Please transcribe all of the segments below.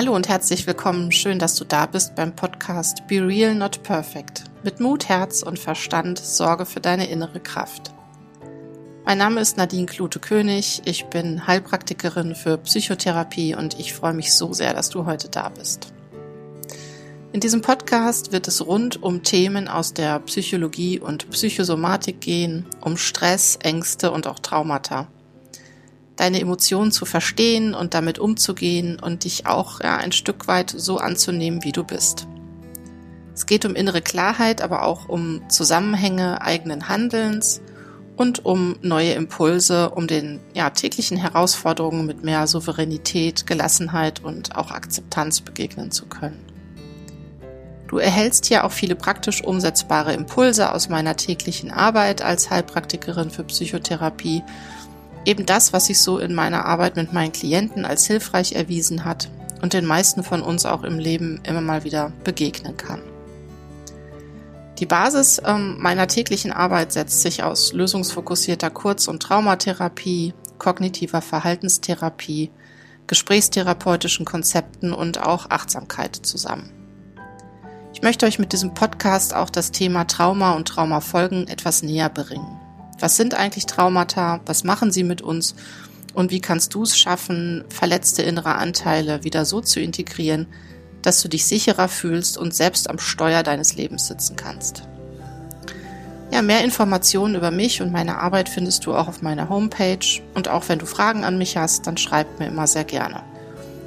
Hallo und herzlich willkommen. Schön, dass du da bist beim Podcast Be Real Not Perfect. Mit Mut, Herz und Verstand sorge für deine innere Kraft. Mein Name ist Nadine Klute-König. Ich bin Heilpraktikerin für Psychotherapie und ich freue mich so sehr, dass du heute da bist. In diesem Podcast wird es rund um Themen aus der Psychologie und Psychosomatik gehen, um Stress, Ängste und auch Traumata. Deine Emotionen zu verstehen und damit umzugehen und dich auch ja, ein Stück weit so anzunehmen, wie du bist. Es geht um innere Klarheit, aber auch um Zusammenhänge eigenen Handelns und um neue Impulse, um den ja, täglichen Herausforderungen mit mehr Souveränität, Gelassenheit und auch Akzeptanz begegnen zu können. Du erhältst hier auch viele praktisch umsetzbare Impulse aus meiner täglichen Arbeit als Heilpraktikerin für Psychotherapie. Eben das, was sich so in meiner Arbeit mit meinen Klienten als hilfreich erwiesen hat und den meisten von uns auch im Leben immer mal wieder begegnen kann. Die Basis ähm, meiner täglichen Arbeit setzt sich aus lösungsfokussierter Kurz- und Traumatherapie, kognitiver Verhaltenstherapie, gesprächstherapeutischen Konzepten und auch Achtsamkeit zusammen. Ich möchte euch mit diesem Podcast auch das Thema Trauma und Traumafolgen etwas näher bringen. Was sind eigentlich Traumata? Was machen sie mit uns? Und wie kannst du es schaffen, verletzte innere Anteile wieder so zu integrieren, dass du dich sicherer fühlst und selbst am Steuer deines Lebens sitzen kannst. Ja, mehr Informationen über mich und meine Arbeit findest du auch auf meiner Homepage und auch wenn du Fragen an mich hast, dann schreib mir immer sehr gerne.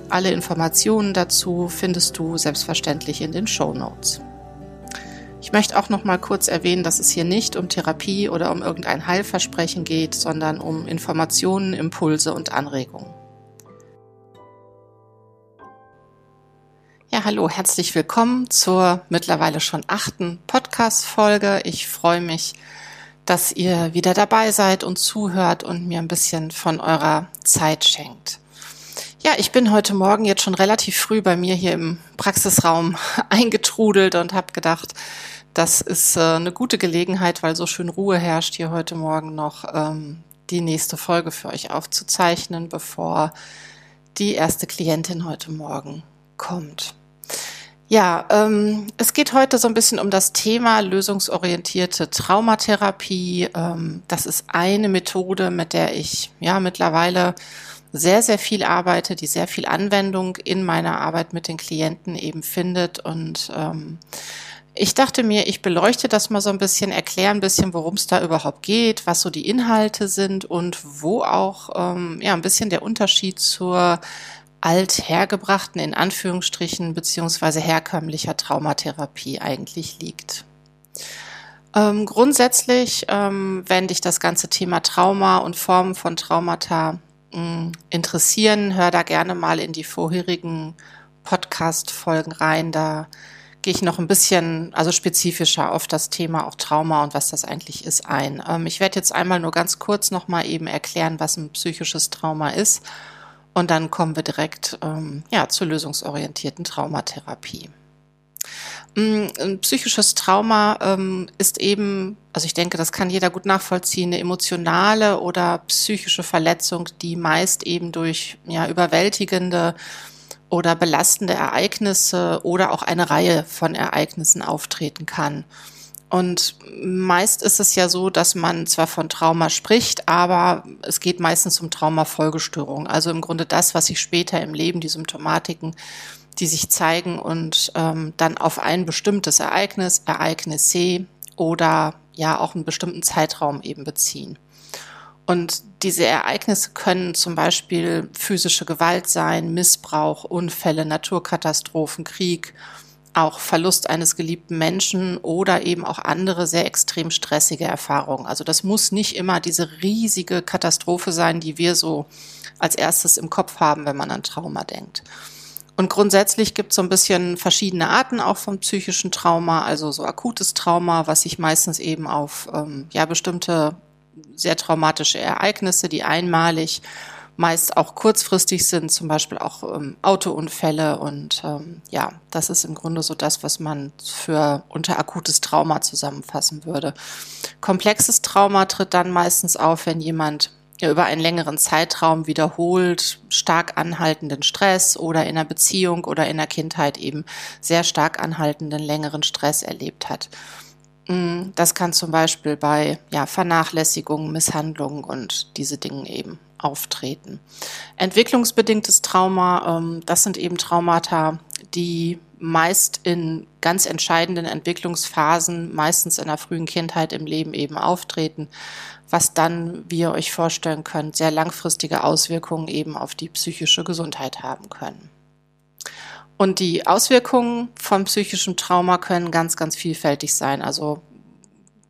Alle Informationen dazu findest du selbstverständlich in den Show Notes. Ich möchte auch noch mal kurz erwähnen, dass es hier nicht um Therapie oder um irgendein Heilversprechen geht, sondern um Informationen, Impulse und Anregungen. Ja, hallo, herzlich willkommen zur mittlerweile schon achten Podcast-Folge. Ich freue mich, dass ihr wieder dabei seid und zuhört und mir ein bisschen von eurer Zeit schenkt. Ja, ich bin heute Morgen jetzt schon relativ früh bei mir hier im Praxisraum eingetrudelt und habe gedacht, das ist äh, eine gute Gelegenheit, weil so schön Ruhe herrscht hier heute Morgen noch, ähm, die nächste Folge für euch aufzuzeichnen, bevor die erste Klientin heute Morgen kommt. Ja, ähm, es geht heute so ein bisschen um das Thema lösungsorientierte Traumatherapie. Ähm, das ist eine Methode, mit der ich ja mittlerweile sehr, sehr viel arbeite, die sehr viel Anwendung in meiner Arbeit mit den Klienten eben findet. Und ähm, ich dachte mir, ich beleuchte das mal so ein bisschen, erkläre ein bisschen, worum es da überhaupt geht, was so die Inhalte sind und wo auch ähm, ja ein bisschen der Unterschied zur althergebrachten, in Anführungsstrichen, beziehungsweise herkömmlicher Traumatherapie eigentlich liegt. Ähm, grundsätzlich, ähm, wenn dich das ganze Thema Trauma und Formen von Traumata mh, hm, interessieren, hör da gerne mal in die vorherigen Podcast-Folgen rein. Da gehe ich noch ein bisschen, also spezifischer auf das Thema auch Trauma und was das eigentlich ist ein. Ähm, ich werde jetzt einmal nur ganz kurz nochmal eben erklären, was ein psychisches Trauma ist und dann kommen wir direkt ähm, ja, zur lösungsorientierten Traumatherapie. Mm, ein psychisches Trauma ähm, ist eben, also ich denke, das kann jeder gut nachvollziehen, eine emotionale oder psychische Verletzung, die meist eben durch ja, überwältigende oder belastende Ereignisse oder auch eine Reihe von Ereignissen auftreten kann. Und meist ist es ja so, dass man zwar von Trauma spricht, aber es geht meistens um Traumafolgestörung. Also im Grunde das, was sich später im Leben, die Symptomatiken, die sich zeigen und ähm, dann auf ein bestimmtes Ereignis, Ereignis C oder ja auch einen bestimmten Zeitraum eben beziehen. Und diese Ereignisse können zum Beispiel physische Gewalt sein, Missbrauch, Unfälle, Naturkatastrophen, Krieg, auch Verlust eines geliebten Menschen oder eben auch andere sehr extrem stressige Erfahrungen. Also das muss nicht immer diese riesige Katastrophe sein, die wir so als erstes im Kopf haben, wenn man an Trauma denkt. Und grundsätzlich gibt es so ein bisschen verschiedene Arten auch von psychischen Trauma, also so akutes Trauma, was sich meistens eben auf ähm, ja bestimmte sehr traumatische Ereignisse, die einmalig meist auch kurzfristig sind, zum Beispiel auch ähm, Autounfälle. Und ähm, ja, das ist im Grunde so das, was man für unter akutes Trauma zusammenfassen würde. Komplexes Trauma tritt dann meistens auf, wenn jemand über einen längeren Zeitraum wiederholt stark anhaltenden Stress oder in einer Beziehung oder in der Kindheit eben sehr stark anhaltenden längeren Stress erlebt hat. Mm, das kann zum Beispiel bei ja, Vernachlässigung, Misshandlungen und diese Dinge eben auftreten. Entwicklungsbedingtes Trauma, ähm, das sind eben Traumata, die meist in ganz entscheidenden Entwicklungsphasen, meistens in der frühen Kindheit im Leben eben auftreten, was dann, wie ihr euch vorstellen könnt, sehr langfristige Auswirkungen eben auf die psychische Gesundheit haben können. Und die Auswirkungen von psychischem Trauma können ganz, ganz vielfältig sein. Also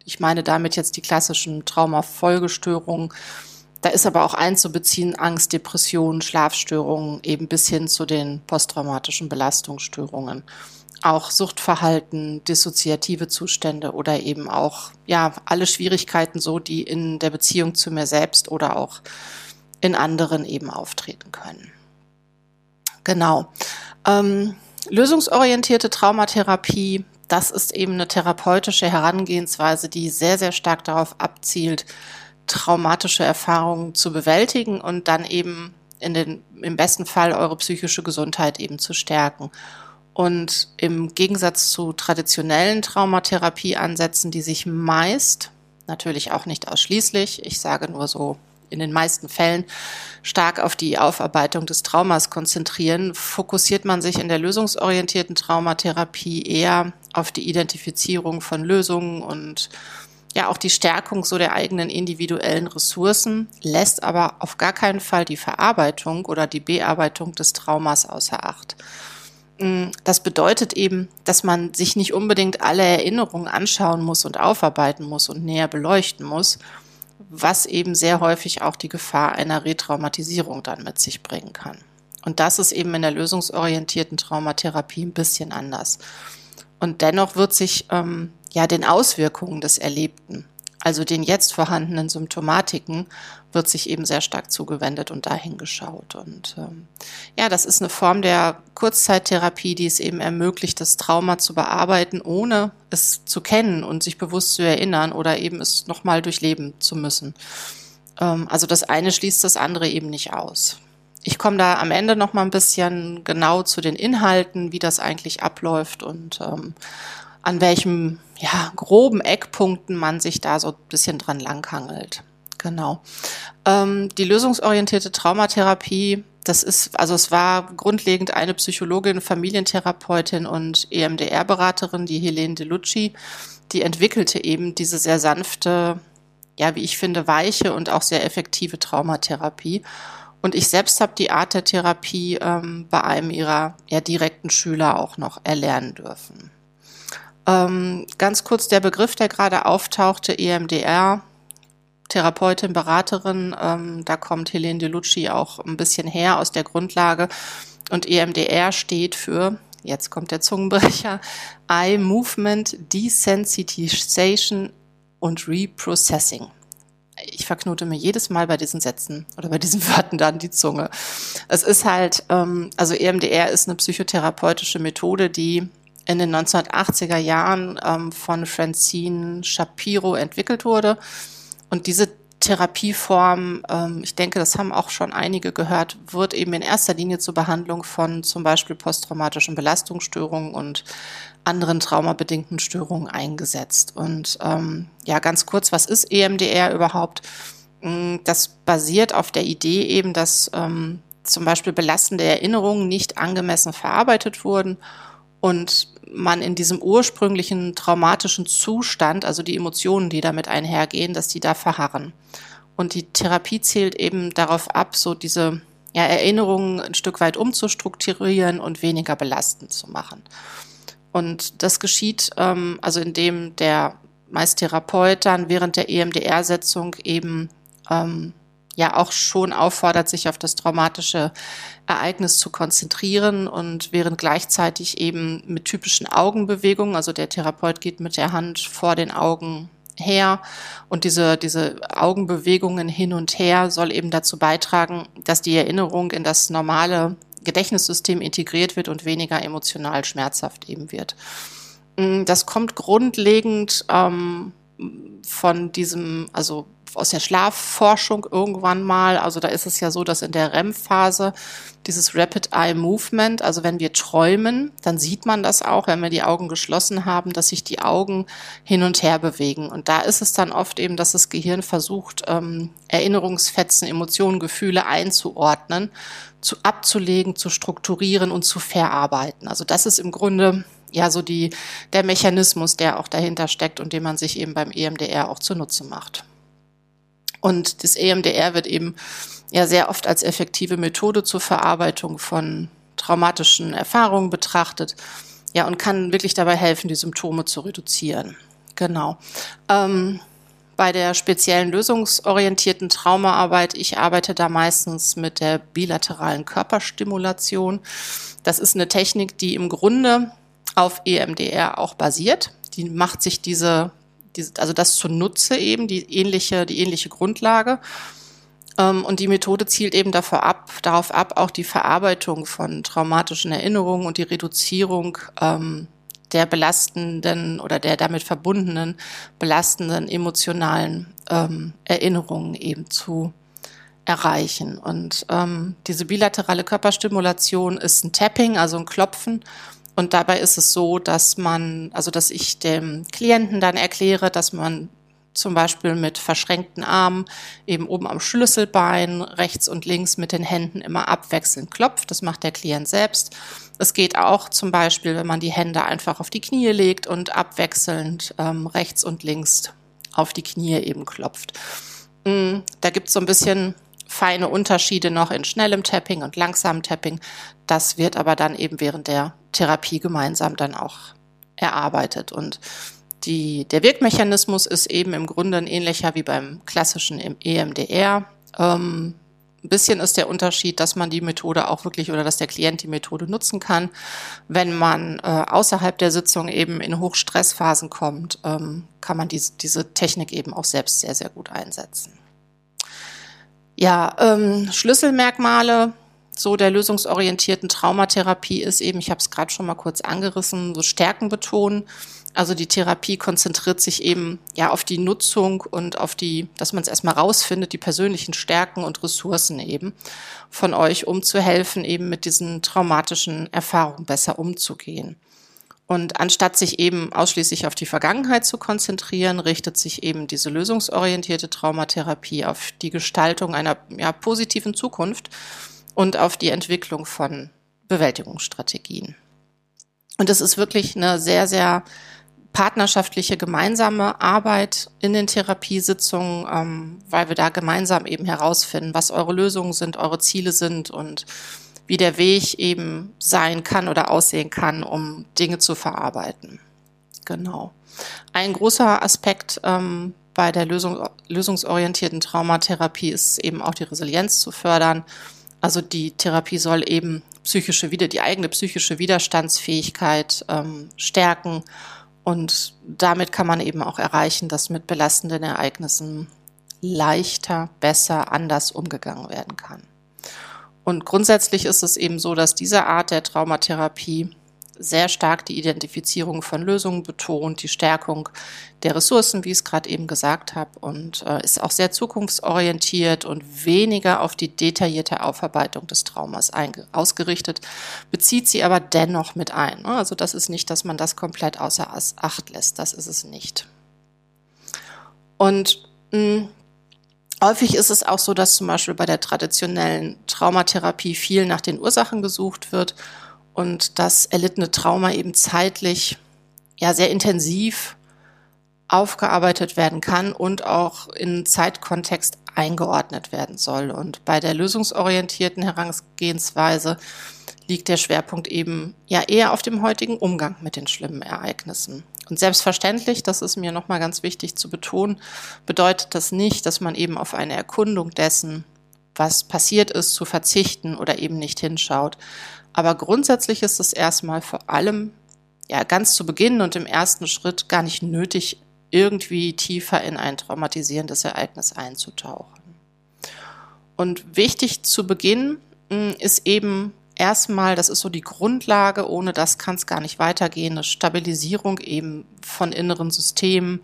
ich meine damit jetzt die klassischen Traumafolgestörungen. Da ist aber auch einzubeziehen Angst, Depressionen, Schlafstörungen, eben bis hin zu den posttraumatischen Belastungsstörungen. Auch Suchtverhalten, dissoziative Zustände oder eben auch, ja, alle Schwierigkeiten so, die in der Beziehung zu mir selbst oder auch in anderen eben auftreten können. Genau. Ähm, lösungsorientierte Traumatherapie, das ist eben eine therapeutische Herangehensweise, die sehr, sehr stark darauf abzielt, traumatische Erfahrungen zu bewältigen und dann eben in den, im besten Fall eure psychische Gesundheit eben zu stärken. Und im Gegensatz zu traditionellen Traumatherapieansätzen, die sich meist, natürlich auch nicht ausschließlich, ich sage nur so in den meisten Fällen stark auf die Aufarbeitung des Traumas konzentrieren, fokussiert man sich in der lösungsorientierten Traumatherapie eher auf die Identifizierung von Lösungen und ja auch die Stärkung so der eigenen individuellen Ressourcen, lässt aber auf gar keinen Fall die Verarbeitung oder die Bearbeitung des Traumas außer Acht. Mm, das bedeutet eben, dass man sich nicht unbedingt alle Erinnerungen anschauen muss und aufarbeiten muss und näher beleuchten muss, was eben sehr häufig auch die Gefahr einer Retraumatisierung dann mit sich bringen kann. Und das ist eben in der lösungsorientierten Traumatherapie ein bisschen anders. Und dennoch wird sich ähm, ja den Auswirkungen des Erlebten also den jetzt vorhandenen Symptomatiken, wird sich eben sehr stark zugewendet und dahin geschaut. Und ähm, ja, das ist eine Form der Kurzzeittherapie, die es eben ermöglicht, das Trauma zu bearbeiten, ohne es zu kennen und sich bewusst zu erinnern oder eben es nochmal durchleben zu müssen. Ähm, also das eine schließt das andere eben nicht aus. Ich komme da am Ende noch mal ein bisschen genau zu den Inhalten, wie das eigentlich abläuft und ähm, an welchem ja, groben Eckpunkten man sich da so ein bisschen dran langhangelt. Genau. Ähm, die lösungsorientierte Traumatherapie, das ist, also es war grundlegend eine Psychologin, Familientherapeutin und EMDR-Beraterin, die Helene DeLucci, die entwickelte eben diese sehr sanfte, ja, wie ich finde, weiche und auch sehr effektive Traumatherapie. Und ich selbst habe die Art der Therapie ähm, bei einem ihrer ja, direkten Schüler auch noch erlernen dürfen. Ähm, ganz kurz der Begriff, der gerade auftauchte, EMDR, Therapeutin, Beraterin, ähm, da kommt Helene DeLucci auch ein bisschen her aus der Grundlage. Und EMDR steht für, jetzt kommt der Zungenbrecher, Eye Movement Desensitization und Reprocessing. Ich verknote mir jedes Mal bei diesen Sätzen oder bei diesen Wörtern dann die Zunge. Es ist halt, ähm, also EMDR ist eine psychotherapeutische Methode, die in den 1980er Jahren ähm, von Francine Shapiro entwickelt wurde. Und diese Therapieform, ähm, ich denke, das haben auch schon einige gehört, wird eben in erster Linie zur Behandlung von zum Beispiel posttraumatischen Belastungsstörungen und anderen traumabedingten Störungen eingesetzt. Und ähm, ja, ganz kurz, was ist EMDR überhaupt? Mm, das basiert auf der Idee eben, dass ähm, zum Beispiel belastende Erinnerungen nicht angemessen verarbeitet wurden und man in diesem ursprünglichen traumatischen Zustand, also die Emotionen, die damit einhergehen, dass die da verharren. Und die Therapie zählt eben darauf ab, so diese ja, Erinnerungen ein Stück weit umzustrukturieren und weniger belastend zu machen. Und das geschieht, ähm, also indem der meist Therapeut dann während der EMDR-Setzung eben ähm, ja auch schon auffordert, sich auf das traumatische Ereignis zu konzentrieren und während gleichzeitig eben mit typischen Augenbewegungen, also der Therapeut geht mit der Hand vor den Augen her und diese, diese Augenbewegungen hin und her soll eben dazu beitragen, dass die Erinnerung in das normale Gedächtnissystem integriert wird und weniger emotional schmerzhaft eben wird. Das kommt grundlegend ähm, von diesem, also aus der Schlafforschung irgendwann mal. Also da ist es ja so, dass in der REM-Phase dieses Rapid Eye Movement, also wenn wir träumen, dann sieht man das auch, wenn wir die Augen geschlossen haben, dass sich die Augen hin und her bewegen. Und da ist es dann oft eben, dass das Gehirn versucht, ähm, Erinnerungsfetzen, Emotionen, Gefühle einzuordnen, zu abzulegen, zu strukturieren und zu verarbeiten. Also das ist im Grunde ja so die, der Mechanismus, der auch dahinter steckt und den man sich eben beim EMDR auch zunutze macht. Und das EMDR wird eben ja sehr oft als effektive Methode zur Verarbeitung von traumatischen Erfahrungen betrachtet. Ja, und kann wirklich dabei helfen, die Symptome zu reduzieren. Genau. Ähm, bei der speziellen lösungsorientierten Traumaarbeit, ich arbeite da meistens mit der bilateralen Körperstimulation. Das ist eine Technik, die im Grunde auf EMDR auch basiert. Die macht sich diese, diese also das zunutze eben, die ähnliche, die ähnliche Grundlage. Ähm, und die Methode zielt eben dafür ab, darauf ab, auch die Verarbeitung von traumatischen Erinnerungen und die Reduzierung ähm, der belastenden oder der damit verbundenen belastenden emotionalen ähm, Erinnerungen eben zu erreichen. Und ähm, diese bilaterale Körperstimulation ist ein Tapping, also ein Klopfen und dabei ist es so, dass man, also dass ich dem Klienten dann erkläre, dass man zum Beispiel mit verschränkten Armen eben oben am Schlüsselbein rechts und links mit den Händen immer abwechselnd klopft. Das macht der Klient selbst. Es geht auch zum Beispiel, wenn man die Hände einfach auf die Knie legt und abwechselnd ähm, rechts und links auf die Knie eben klopft. Mm, da gibt es so ein bisschen feine Unterschiede noch in schnellem Tapping und langsamem Tapping. Das wird aber dann eben während der Therapie gemeinsam dann auch erarbeitet. Und die, der Wirkmechanismus ist eben im Grunde ein ähnlicher wie beim klassischen EMDR. Ähm, ein bisschen ist der Unterschied, dass man die Methode auch wirklich oder dass der Klient die Methode nutzen kann. Wenn man äh, außerhalb der Sitzung eben in Hochstressphasen kommt, ähm, kann man diese, diese Technik eben auch selbst sehr, sehr gut einsetzen. Ja, ähm, Schlüsselmerkmale so der lösungsorientierten Traumatherapie ist eben, ich habe es gerade schon mal kurz angerissen, so Stärken betonen. Also die Therapie konzentriert sich eben ja auf die Nutzung und auf die, dass man es erstmal rausfindet, die persönlichen Stärken und Ressourcen eben von euch, um zu helfen, eben mit diesen traumatischen Erfahrungen besser umzugehen. Und anstatt sich eben ausschließlich auf die Vergangenheit zu konzentrieren, richtet sich eben diese lösungsorientierte Traumatherapie auf die Gestaltung einer ja, positiven Zukunft und auf die Entwicklung von Bewältigungsstrategien. Und es ist wirklich eine sehr, sehr partnerschaftliche gemeinsame Arbeit in den Therapiesitzungen, ähm, weil wir da gemeinsam eben herausfinden, was eure Lösungen sind, eure Ziele sind und wie der Weg eben sein kann oder aussehen kann, um Dinge zu verarbeiten. Genau. Ein großer Aspekt ähm, bei der Lösung, lösungsorientierten Traumatherapie ist eben auch die Resilienz zu fördern also die Therapie soll eben psychische wieder die eigene psychische Widerstandsfähigkeit ähm, stärken und damit kann man eben auch erreichen, dass mit belastenden Ereignissen leichter, besser, anders umgegangen werden kann. Und grundsätzlich ist es eben so, dass diese Art der Traumatherapie sehr stark die Identifizierung von Lösungen betont, die Stärkung der Ressourcen, wie ich es gerade eben gesagt habe, und äh, ist auch sehr zukunftsorientiert und weniger auf die detaillierte Aufarbeitung des Traumas ausgerichtet, bezieht sie aber dennoch mit ein. Ne? Also das ist nicht, dass man das komplett außer Acht lässt, das ist es nicht. Und mh, hm, Häufig ist es auch so, dass zum Beispiel bei der traditionellen Traumatherapie viel nach den Ursachen gesucht wird und das erlittene Trauma eben zeitlich ja sehr intensiv aufgearbeitet werden kann und auch in Zeitkontext eingeordnet werden soll. Und bei der lösungsorientierten Herangehensweise liegt der Schwerpunkt eben ja eher auf dem heutigen Umgang mit den schlimmen Ereignissen. Und selbstverständlich, das ist mir nochmal ganz wichtig zu betonen, bedeutet das nicht, dass man eben auf eine Erkundung dessen, was passiert ist, zu verzichten oder eben nicht hinschaut. Aber grundsätzlich ist es erstmal vor allem ja ganz zu Beginn und im ersten Schritt gar nicht nötig, irgendwie tiefer in ein traumatisierendes Ereignis einzutauchen. Und wichtig zu Beginn hm, ist eben erstmal, das ist so die Grundlage, ohne das kann es gar nicht weitergehen, eine Stabilisierung eben von inneren Systemen,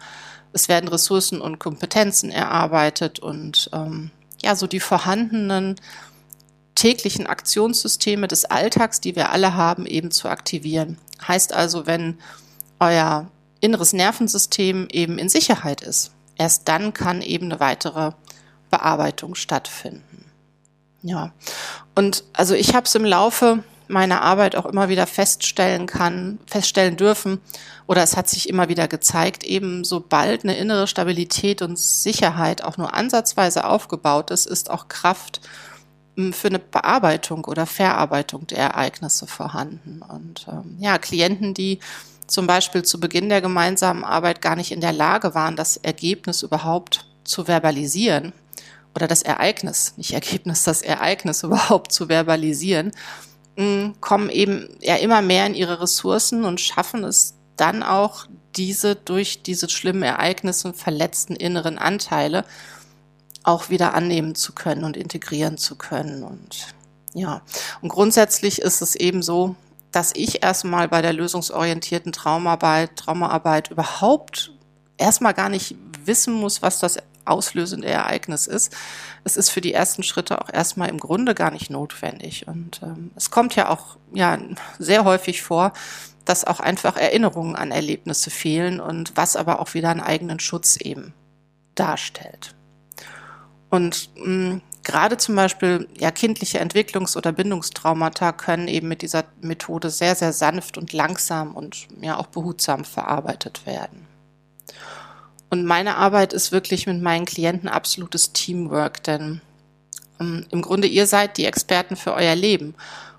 es werden Ressourcen und Kompetenzen erarbeitet und ähm, ja, so die vorhandenen täglichen Aktionssysteme des Alltags, die wir alle haben, eben zu aktivieren. Heißt also, wenn euer inneres Nervensystem eben in Sicherheit ist, erst dann kann eben eine weitere Bearbeitung stattfinden. Ja, und also ich habe es im Laufe meiner Arbeit auch immer wieder feststellen kann, feststellen dürfen, oder es hat sich immer wieder gezeigt, eben sobald eine innere Stabilität und Sicherheit auch nur ansatzweise aufgebaut ist, ist auch Kraft hm, für eine Bearbeitung oder Verarbeitung der Ereignisse vorhanden. Und ähm, ja, Klienten, die zum Beispiel zu Beginn der gemeinsamen Arbeit gar nicht in der Lage waren, das Ergebnis überhaupt zu verbalisieren oder das Ereignis, nicht Ergebnis, das Ereignis überhaupt zu verbalisieren, hm, kommen eben ja immer mehr in ihre Ressourcen und schaffen es dann auch diese durch diese schlimmen Ereignisse und verletzten inneren Anteile auch wieder annehmen zu können und integrieren zu können. Und ja, und grundsätzlich ist es eben so, dass ich erstmal bei der lösungsorientierten Traumarbeit, Traumaarbeit überhaupt erstmal gar nicht wissen muss, was das auslösende Ereignis ist. Es ist für die ersten Schritte auch erstmal im Grunde gar nicht notwendig. Und ähm, es kommt ja auch ja sehr häufig vor, dass auch einfach Erinnerungen an Erlebnisse fehlen und was aber auch wieder einen eigenen Schutz eben darstellt. Und mh, mm, gerade zum Beispiel ja kindliche Entwicklungs- oder Bindungstraumata können eben mit dieser Methode sehr, sehr sanft und langsam und ja auch behutsam verarbeitet werden. Und meine Arbeit ist wirklich mit meinen Klienten absolutes Teamwork, denn ähm, im Grunde ihr seid die Experten für euer Leben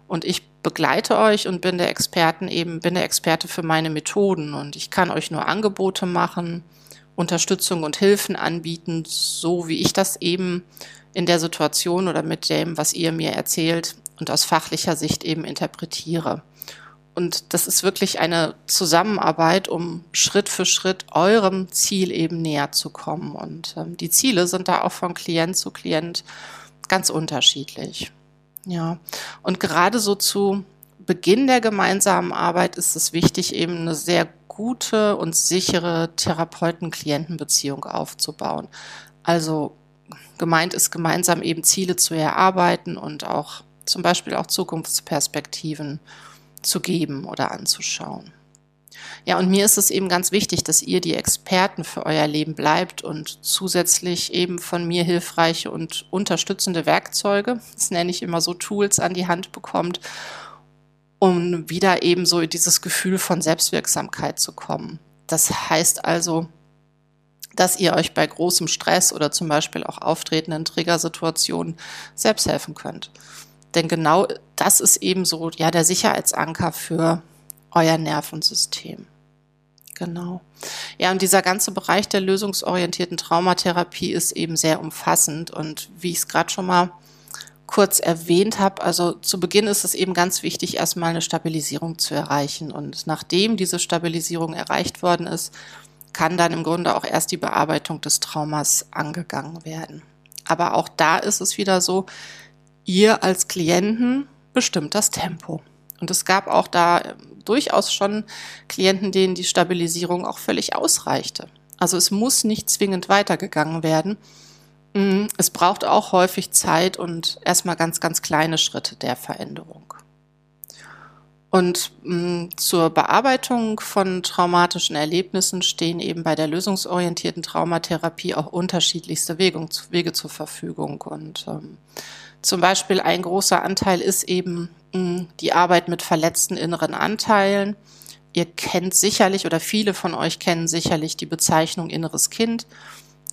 und ich begleite euch und bin der Experten eben, bin der Experte für meine Methoden und ich kann euch nur Angebote machen, Unterstützung und Hilfen anbieten, so wie ich das eben in der Situation oder mit dem, was ihr mir erzählt und aus fachlicher Sicht eben interpretiere. Und das ist wirklich eine Zusammenarbeit, um Schritt für Schritt eurem Ziel eben näher zu kommen. Und ähm, die Ziele sind da auch von Klient zu Klient ganz unterschiedlich. Ja, und gerade so zu Beginn der gemeinsamen Arbeit ist es wichtig, eben eine sehr gute und sichere Therapeuten-Klienten-Beziehung aufzubauen. Also gemeint ist gemeinsam eben Ziele zu erarbeiten und auch zum Beispiel auch Zukunftsperspektiven zu geben oder anzuschauen. Ja, und mir ist es eben ganz wichtig, dass ihr die Experten für euer Leben bleibt und zusätzlich eben von mir hilfreiche und unterstützende Werkzeuge, das nenne ich immer so Tools, an die Hand bekommt, um wieder eben so dieses Gefühl von Selbstwirksamkeit zu kommen. Das heißt also, dass ihr euch bei großem Stress oder zum Beispiel auch auftretenden Triggersituationen selbst helfen könnt. Denn genau das ist eben so ja der Sicherheitsanker für euer Nervensystem. Genau. Ja, und dieser ganze Bereich der lösungsorientierten Traumatherapie ist eben sehr umfassend. Und wie ich es gerade schon mal kurz erwähnt habe, also zu Beginn ist es eben ganz wichtig, erstmal eine Stabilisierung zu erreichen. Und nachdem diese Stabilisierung erreicht worden ist, kann dann im Grunde auch erst die Bearbeitung des Traumas angegangen werden. Aber auch da ist es wieder so, ihr als Klienten bestimmt das Tempo. Und es gab auch da ähm, durchaus schon Klienten, denen die Stabilisierung auch völlig ausreichte. Also es muss nicht zwingend weitergegangen werden. Mm, es braucht auch häufig Zeit und erstmal ganz, ganz kleine Schritte der Veränderung. Und mm, zur Bearbeitung von traumatischen Erlebnissen stehen eben bei der lösungsorientierten Traumatherapie auch unterschiedlichste Wege, Wege zur Verfügung. Und ähm, zum Beispiel ein großer Anteil ist eben mh, die Arbeit mit verletzten inneren Anteilen. Ihr kennt sicherlich oder viele von euch kennen sicherlich die Bezeichnung inneres Kind.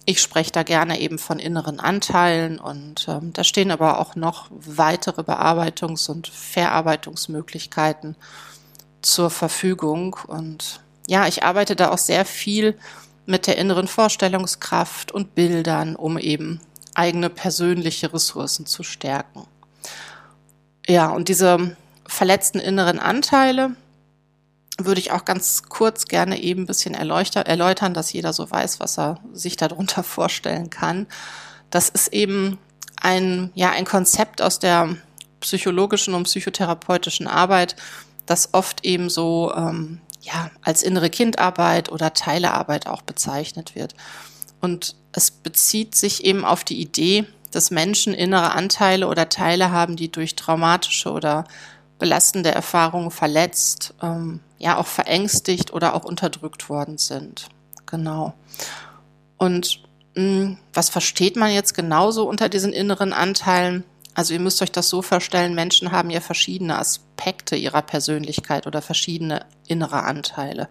Ich spreche da gerne eben von inneren Anteilen und ähm, da stehen aber auch noch weitere Bearbeitungs- und Verarbeitungsmöglichkeiten zur Verfügung. Und ja, ich arbeite da auch sehr viel mit der inneren Vorstellungskraft und Bildern, um eben eigene persönliche Ressourcen zu stärken. Ja, und diese verletzten inneren Anteile würde ich auch ganz kurz gerne eben ein bisschen erläutern, dass jeder so weiß, was er sich darunter vorstellen kann. Das ist eben ein, ja, ein Konzept aus der psychologischen und psychotherapeutischen Arbeit, das oft eben so ähm, ja, als innere Kindarbeit oder Teilearbeit auch bezeichnet wird. Und es bezieht sich eben auf die Idee, dass Menschen innere Anteile oder Teile haben, die durch traumatische oder belastende Erfahrungen verletzt, ähm, ja auch verängstigt oder auch unterdrückt worden sind. Genau. Und mh, hm, was versteht man jetzt genauso unter diesen inneren Anteilen? Also ihr müsst euch das so vorstellen, Menschen haben ja verschiedene Aspekte ihrer Persönlichkeit oder verschiedene innere Anteile.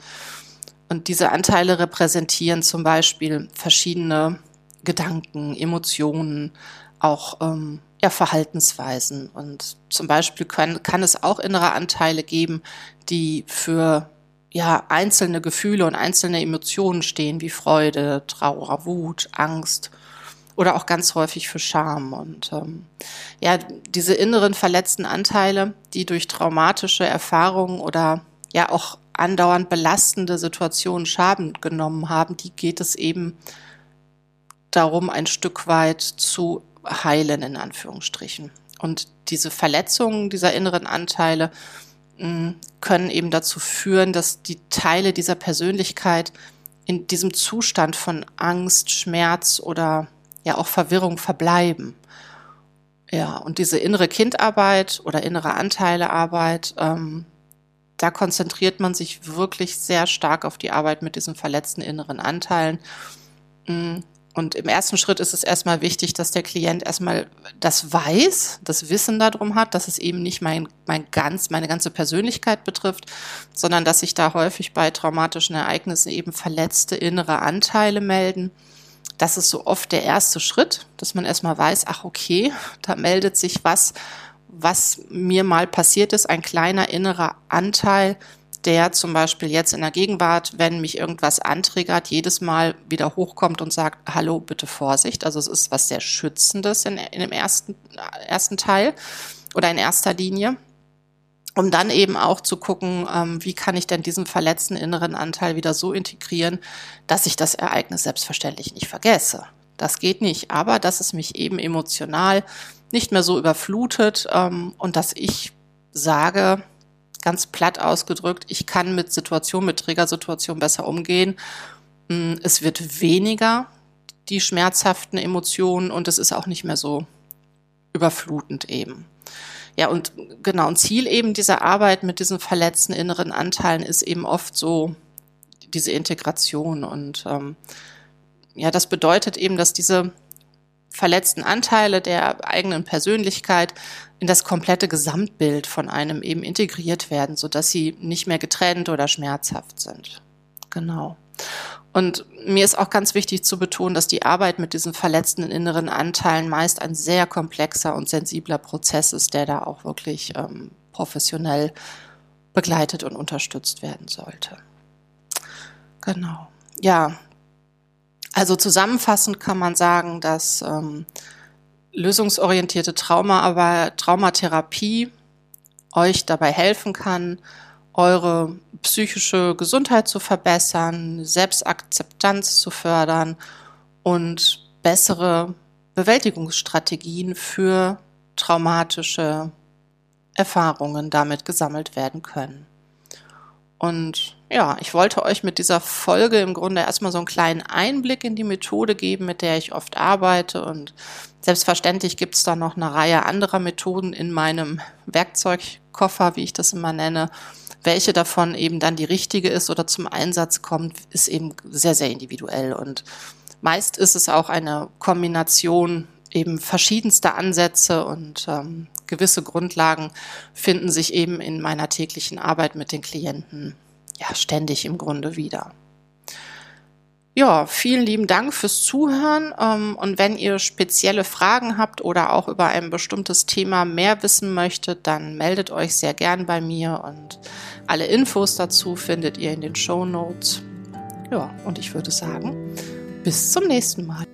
Und diese Anteile repräsentieren zum Beispiel verschiedene Gedanken, Emotionen, auch ähm, ja, Verhaltensweisen. Und zum Beispiel können, kann es auch innere Anteile geben, die für ja, einzelne Gefühle und einzelne Emotionen stehen, wie Freude, Trauer, Wut, Angst oder auch ganz häufig für Scham. Und ähm, ja, diese inneren verletzten Anteile, die durch traumatische Erfahrungen oder ja auch andauernd belastende Situationen Schaden genommen haben, die geht es eben darum, ein Stück weit zu heilen, in Anführungsstrichen. Und diese Verletzungen dieser inneren Anteile mh, können eben dazu führen, dass die Teile dieser Persönlichkeit in diesem Zustand von Angst, Schmerz oder ja auch Verwirrung verbleiben. Ja, und diese innere Kindarbeit oder innere Anteilearbeit, ähm, da konzentriert man sich wirklich sehr stark auf die Arbeit mit diesen verletzten inneren Anteilen. Mm, und im ersten Schritt ist es erstmal wichtig, dass der Klient erstmal das weiß, das Wissen darum hat, dass es eben nicht mein, mein ganz, meine ganze Persönlichkeit betrifft, sondern dass sich da häufig bei traumatischen Ereignissen eben verletzte innere Anteile melden. Das ist so oft der erste Schritt, dass man erstmal weiß, ach okay, da meldet sich was, was mir mal passiert ist, ein kleiner innerer Anteil, der zum Beispiel jetzt in der Gegenwart, wenn mich irgendwas antriggert, jedes Mal wieder hochkommt und sagt, hallo, bitte Vorsicht. Also es ist was sehr Schützendes in, in dem ersten, ersten Teil oder in erster Linie. Um dann eben auch zu gucken, ähm, wie kann ich denn diesen verletzten inneren Anteil wieder so integrieren, dass ich das Ereignis selbstverständlich nicht vergesse. Das geht nicht, aber dass es mich eben emotional nicht mehr so überflutet ähm, und dass ich sage, ganz platt ausgedrückt, ich kann mit Situationen, mit Triggersituationen besser umgehen. Mm, es wird weniger die schmerzhaften Emotionen und es ist auch nicht mehr so überflutend eben. Ja, und genau, ein Ziel eben dieser Arbeit mit diesen verletzten inneren Anteilen ist eben oft so diese Integration. Und ähm, ja, das bedeutet eben, dass diese verletzten Anteile der eigenen Persönlichkeit in das komplette Gesamtbild von einem eben integriert werden, so dass sie nicht mehr getrennt oder schmerzhaft sind. Genau. Und mir ist auch ganz wichtig zu betonen, dass die Arbeit mit diesen verletzten inneren Anteilen meist ein sehr komplexer und sensibler Prozess ist, der da auch wirklich ähm, professionell begleitet und unterstützt werden sollte. Genau. Ja, also zusammenfassend kann man sagen, dass ähm, lösungsorientierte Trauma, aber Traumatherapie euch dabei helfen kann, eure psychische Gesundheit zu verbessern, Selbstakzeptanz zu fördern und bessere Bewältigungsstrategien für traumatische Erfahrungen damit gesammelt werden können. Und ja, ich wollte euch mit dieser Folge im Grunde erstmal so einen kleinen Einblick in die Methode geben, mit der ich oft arbeite. Und selbstverständlich gibt es da noch eine Reihe anderer Methoden in meinem Werkzeugkoffer, wie ich das immer nenne. Welche davon eben dann die richtige ist oder zum Einsatz kommt, ist eben sehr, sehr individuell. Und meist ist es auch eine Kombination eben verschiedenster Ansätze und ähm, gewisse Grundlagen finden sich eben in meiner täglichen Arbeit mit den Klienten ja ständig im Grunde wieder. Ja, vielen lieben Dank fürs Zuhören. Ähm, und wenn ihr spezielle Fragen habt oder auch über ein bestimmtes Thema mehr wissen möchtet, dann meldet euch sehr gern bei mir und alle Infos dazu findet ihr in den Show Notes. Ja, und ich würde sagen, bis zum nächsten Mal.